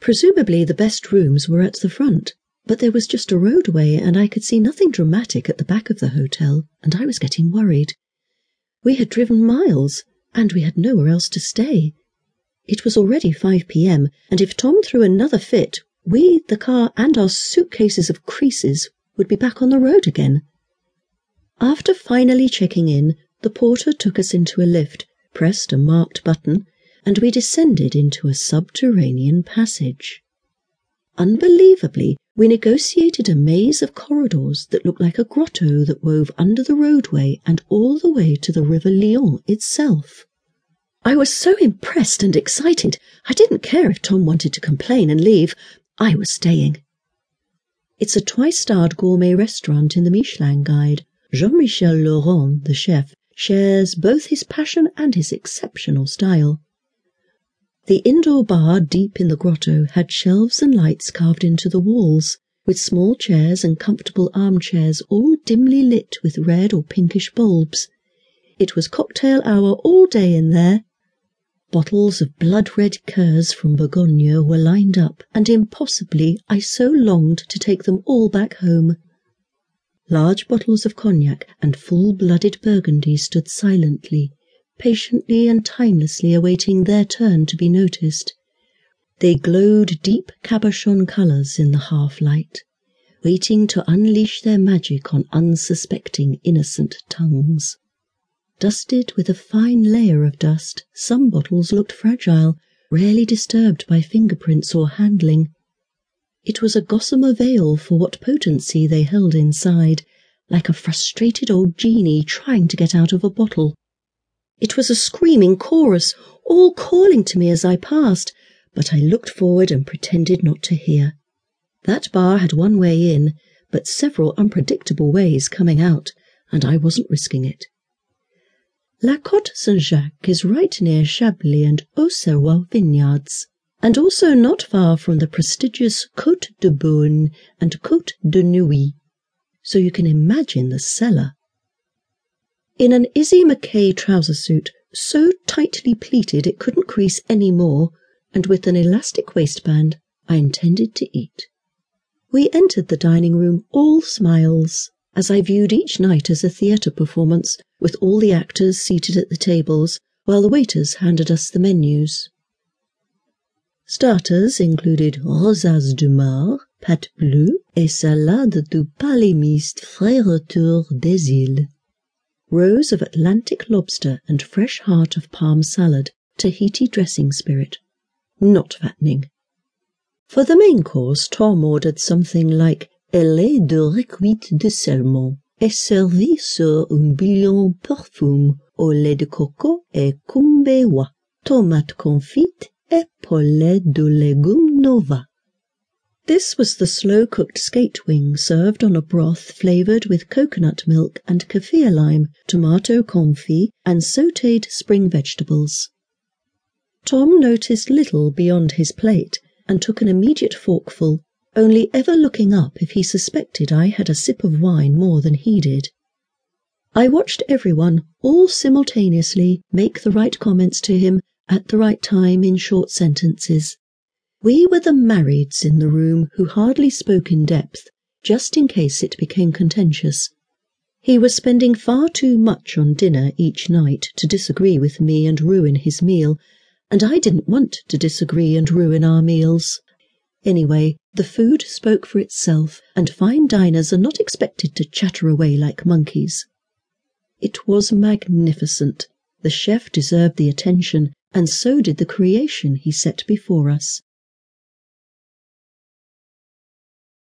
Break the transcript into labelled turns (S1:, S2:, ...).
S1: Presumably the best rooms were at the front, but there was just a roadway and I could see nothing dramatic at the back of the hotel, and I was getting worried. We had driven miles, and we had nowhere else to stay. It was already 5 p.m., and if Tom threw another fit, we, the car, and our suitcases of creases would be back on the road again. After finally checking in, the porter took us into a lift, pressed a marked button, and we descended into a subterranean passage. Unbelievably, we negotiated a maze of corridors that looked like a grotto that wove under the roadway and all the way to the River Yonne itself. I was so impressed and excited, I didn't care if Tom wanted to complain and leave. I was staying. It's a twice-starred gourmet restaurant in the Michelin Guide. Jean-Michel Lorain, the chef, shares both his passion and his exceptional style. The indoor bar deep in the grotto had shelves and lights carved into the walls, with small chairs and comfortable armchairs all dimly lit with red or pinkish bulbs. It was cocktail hour all day in there. Bottles of blood-red Curs from Bourgogne were lined up, and impossibly I so longed to take them all back home. Large bottles of cognac and full-blooded Burgundy stood silently, patiently and timelessly awaiting their turn to be noticed. They glowed deep cabochon colours in the half-light, waiting to unleash their magic on unsuspecting innocent tongues. Dusted with a fine layer of dust, some bottles looked fragile, rarely disturbed by fingerprints or handling. It was a gossamer veil for what potency they held inside, like a frustrated old genie trying to get out of a bottle. It was a screaming chorus, all calling to me as I passed, but I looked forward and pretended not to hear. That bar had one way in, but several unpredictable ways coming out, and I wasn't risking it. La Côte Saint-Jacques is right near Chablis and Auxerrois vineyards, and also not far from the prestigious Côte de Beaune and Côte de Nuits, so you can imagine the cellar. In an Issey Miyake trouser suit, so tightly pleated it couldn't crease any more, and with an elastic waistband, I intended to eat. We entered the dining room all smiles, as I viewed each night as a theatre performance, with all the actors seated at the tables, while the waiters handed us the menus. Starters included rosaces de mar, pâte bleue, et salade du palais palémiste frais retour des îles rows of Atlantic lobster and fresh heart of palm salad, Tahiti dressing spirit. Not fattening. For the main course, Tom ordered something like ailée de recuite de saumon, et servi sur un bouillon parfum au lait de coco et combava, tomate confite et poulet de légumes nova. This was the slow-cooked skate wing served on a broth flavoured with coconut milk and kaffir lime, tomato confit, and sautéed spring vegetables. Tom noticed little beyond his plate and took an immediate forkful, only ever looking up if he suspected I had a sip of wine more than he did. I watched everyone, all simultaneously, make the right comments to him at the right time in short sentences. We were the marrieds in the room who hardly spoke in depth, just in case it became contentious. He was spending far too much on dinner each night to disagree with me and ruin his meal, and I didn't want to disagree and ruin our meals. Anyway, the food spoke for itself, and fine diners are not expected to chatter away like monkeys. It was magnificent. The chef deserved the attention, and so did the creation he set before us.